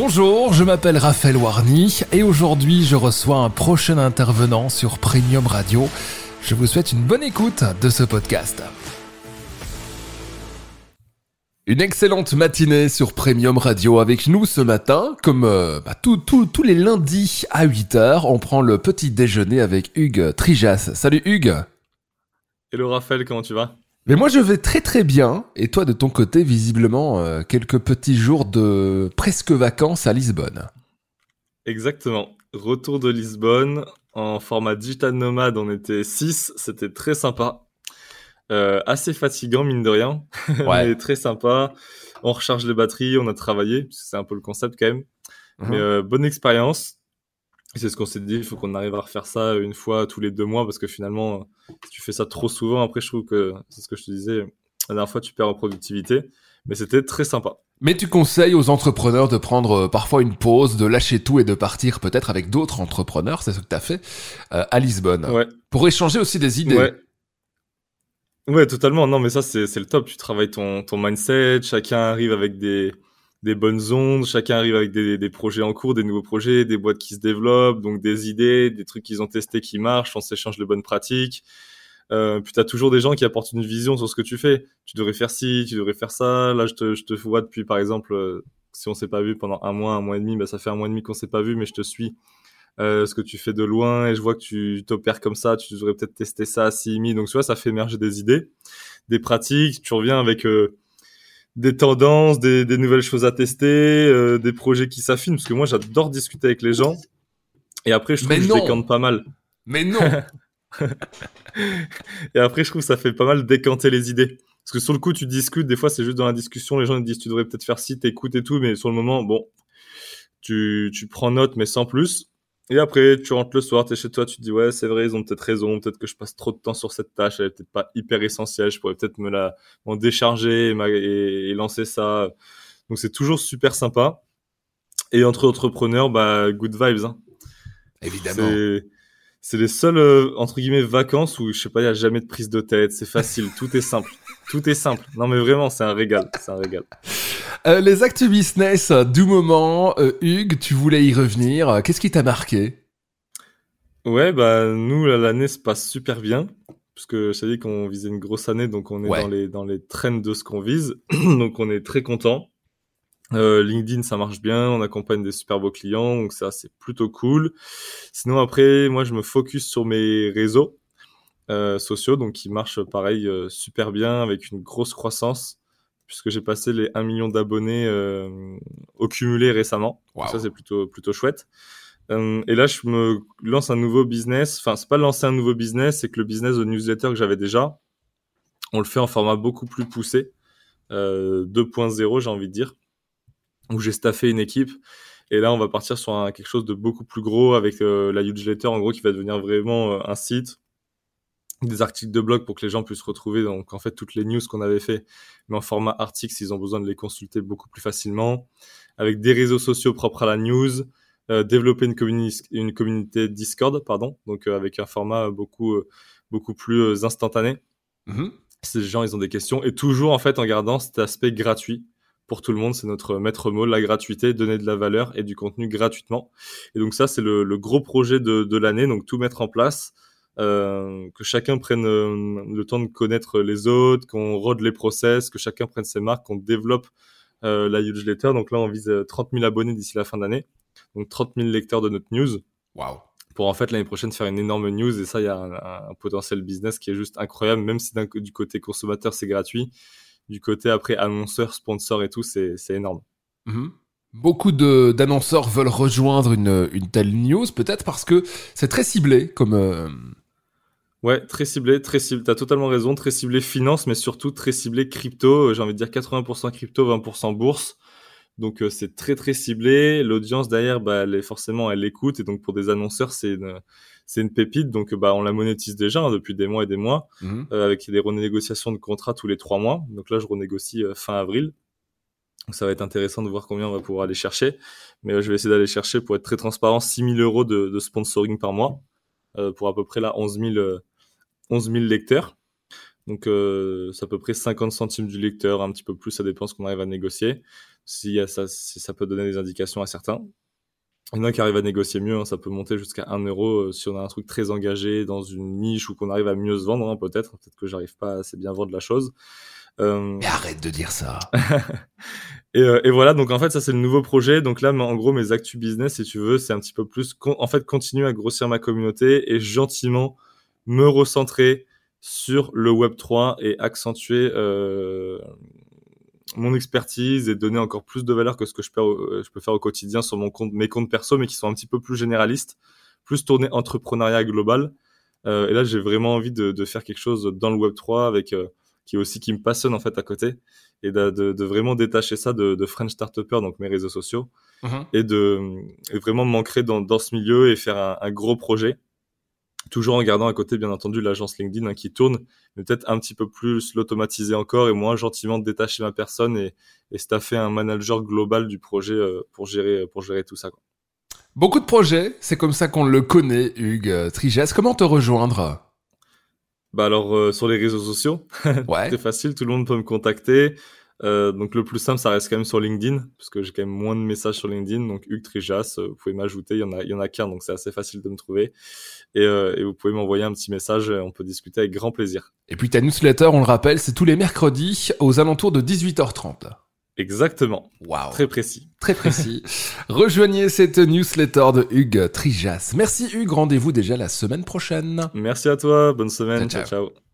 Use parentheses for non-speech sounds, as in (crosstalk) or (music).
Bonjour, je m'appelle Raphaël Warny et aujourd'hui je reçois un prochain intervenant sur Premium Radio. Je vous souhaite une bonne écoute de ce podcast. Une excellente matinée sur Premium Radio avec nous ce matin. Comme euh, bah, tous les lundis à 8h, on prend le petit déjeuner avec Hugues Trijas. Salut Hugues Hello Raphaël, comment tu vas? Mais moi je vais très très bien. Et toi de ton côté, visiblement, euh, quelques petits jours de presque vacances à Lisbonne. Exactement. Retour de Lisbonne en format digital nomade, on était 6, c'était très sympa. Euh, assez fatigant, mine de rien, (laughs) mais très sympa. On recharge les batteries, on a travaillé, c'est un peu le concept quand même. Mhm. Mais euh, bonne expérience. C'est ce qu'on s'est dit, il faut qu'on arrive à refaire ça une fois tous les deux mois, parce que finalement, si tu fais ça trop souvent, après, je trouve que c'est ce que je te disais, la dernière fois, tu perds en productivité. Mais c'était très sympa. Mais tu conseilles aux entrepreneurs de prendre euh, parfois une pause, de lâcher tout et de partir peut-être avec d'autres entrepreneurs, c'est ce que tu as fait à Lisbonne. Ouais. Pour échanger aussi des idées. Ouais. Ouais, totalement. Non, mais ça, c'est, c'est le top. Tu travailles ton, ton mindset. Chacun arrive avec des, des bonnes ondes. Chacun arrive avec des, projets en cours, des nouveaux projets, des boîtes qui se développent, donc des idées, des trucs qu'ils ont testés qui marchent. On s'échange de bonnes pratiques. Euh, puis t'as toujours des gens qui apportent une vision sur ce que tu fais. Tu devrais faire ci, tu devrais faire ça. Là, je te, vois depuis, par exemple, euh, si on s'est pas vu pendant un mois, un mois et demi, bah, ça fait un mois et demi qu'on s'est pas vu, mais je te suis euh, ce que tu fais de loin et je vois que tu t'opères comme ça, tu devrais peut-être tester ça à CIMI. Donc, tu vois, ça fait émerger des idées, des pratiques. Tu reviens avec euh, des tendances, des, des, nouvelles choses à tester, euh, des projets qui s'affinent. Parce que moi, j'adore discuter avec les gens. Et après, je trouve que je décante pas mal. Mais non (laughs) Et après, je trouve que ça fait pas mal décanter les idées. Parce que sur le coup, tu discutes, des fois, c'est juste dans la discussion, les gens te disent, tu devrais peut-être faire ci, t'écoutes et tout, mais sur le moment, bon, tu, tu prends note, mais sans plus. Et après, tu rentres le soir, tu es chez toi, tu te dis ouais, c'est vrai, ils ont peut-être raison, peut-être que je passe trop de temps sur cette tâche, elle est peut-être pas hyper essentielle, je pourrais peut-être me la m'en décharger et, et, lancer ça. Donc c'est toujours super sympa. Et entre entrepreneurs, bah good vibes. Hein. Évidemment c'est les seules euh, entre guillemets vacances où je sais pas, il y a jamais de prise de tête, c'est facile, tout est simple, tout est simple. Non mais vraiment, c'est un régal, c'est un régal. (laughs) Euh, les actes business du moment, euh, Hugues, tu voulais y revenir. Qu'est-ce qui t'a marqué? Ouais, bah nous l'année se passe super bien puisque je t'ai dit qu'on visait une grosse année, donc on est dans les dans les trends de ce qu'on vise, (clears throat) donc on est très content. Euh, LinkedIn, ça marche bien, on accompagne des super beaux clients, donc ça c'est plutôt cool. Sinon après, moi je me focus sur mes réseaux euh, sociaux, donc qui marchent pareil euh, super bien avec une grosse croissance, puisque j'ai passé les 1 million d'abonnés euh, au cumulé récemment. Ça c'est plutôt plutôt chouette. Euh, et là je me lance un nouveau business. Enfin c'est pas lancer un nouveau business, c'est que le business de newsletter que j'avais déjà, on le fait en format beaucoup plus poussé, 2.0 j'ai envie de dire où j'ai staffé une équipe. Et là, on va partir sur un, quelque chose de beaucoup plus gros avec euh, la newsletter, en gros, qui va devenir vraiment euh, un site, des articles de blog pour que les gens puissent retrouver donc en fait toutes les news qu'on avait fait, mais en format article s'ils ont besoin de les consulter beaucoup plus facilement, avec des réseaux sociaux propres à la news, euh, développer une, une communauté Discord, pardon, donc avec un format beaucoup beaucoup plus instantané. Si les gens ils ont des questions et toujours en fait en gardant cet aspect gratuit pour tout le monde. C'est notre maître mot, la gratuité, donner de la valeur et du contenu gratuitement. Et donc ça, c'est le, le, gros projet de, de l'année. Donc tout mettre en place, euh, que chacun prenne euh, le temps de connaître les autres, qu'on rôde les process, que chacun prenne ses marques, qu'on développe euh, la newsletter. Donc là, on vise 30 000 abonnés d'ici la fin d'année. Donc 30 000 lecteurs de notre news. Waouh pour en fait l'année prochaine faire une énorme news et ça il y a un, un, potentiel business qui est juste incroyable même si du côté consommateur c'est gratuit du côté après annonceurs, sponsors et tout, c'est énorme. Mhm. Beaucoup d'annonceurs veulent rejoindre une, une telle news, peut-être parce que c'est très ciblé comme. Euh, ouais, très ciblé, très ciblé. T'as totalement raison, très ciblé finance, mais surtout très ciblé crypto. J'ai envie de dire 80% crypto, 20% bourse. Donc euh, c'est très très ciblé. L'audience derrière, bah, elle est forcément, elle écoute et donc pour des annonceurs, c'est une, c'est une pépite. Donc bah on la monétise déjà hein, depuis des mois et des mois mhm. euh, avec des renégociations de contrats tous les trois mois. Donc là, je renégocie euh, fin avril. Donc ça va être intéressant de voir combien on va pouvoir aller chercher. Mais je vais essayer d'aller chercher pour être très transparent 6 000 euros de, de sponsoring par mois pour à peu près là 11 000 11 000 lecteurs. Donc, euh, c'est à peu près 50 centimes du lecteur, un petit peu plus, ça dépend ce qu'on arrive à négocier. si ça, si ça peut donner des indications à certains. Il y en a qui arrivent à négocier mieux, hein, ça peut monter jusqu'à 1 euro si on a un truc très engagé dans une niche ou qu'on arrive à mieux se vendre, hein, peut-être. Peut-être que j'arrive pas à assez bien vendre la chose. Mais arrête de dire ça. (laughs) et, et, voilà, donc en fait, ça c'est le nouveau projet. Donc là, en gros, mes actus business, si tu veux, c'est un petit peu plus, en fait, continuer à grossir ma communauté et gentiment me recentrer sur le Web 3 et accentuer euh, mon expertise et donner encore plus de valeur que ce que je peux, euh, je peux faire au quotidien sur mon compte, mes comptes perso, mais qui sont un petit peu plus généralistes, plus tournés entrepreneuriat global. Euh, et là, j'ai vraiment envie de, de, faire quelque chose dans le Web 3 avec euh, qui aussi qui me passionne en fait à côté et de, de, de vraiment détacher ça de, de French Startupper, donc mes réseaux sociaux, mm-hmm. et de et vraiment m'ancrer dans, dans ce milieu et faire un, un gros projet toujours en gardant à côté, bien entendu, l'agence LinkedIn hein, qui tourne, mais peut-être un petit peu plus l'automatiser encore et moins gentiment détacher ma personne et, et staffer un manager global du projet euh, pour gérer pour gérer tout ça. Quoi. Beaucoup de projets, c'est comme ça qu'on le connaît, Hugues Trigès. Comment te rejoindre? Bah alors euh, sur les réseaux sociaux, (laughs) ouais. c'est facile, tout le monde peut me contacter. Euh, donc le plus simple, ça reste quand même sur LinkedIn, parce que j'ai quand même moins de messages sur LinkedIn. Donc Hugues Trijas, euh, vous pouvez m'ajouter, il y en a, il y en a qu'un, donc c'est assez facile de me trouver. Et, euh, et vous pouvez m'envoyer un petit message, on peut discuter avec grand plaisir. Et puis ta newsletter, on le rappelle, c'est tous les mercredis aux alentours de 18h30. Exactement. Wow. Très précis. Très précis. (laughs) Rejoignez cette newsletter de Hugues Trijas. Merci Hugues, rendez-vous déjà la semaine prochaine. Merci à toi, bonne semaine, ciao. ciao. ciao.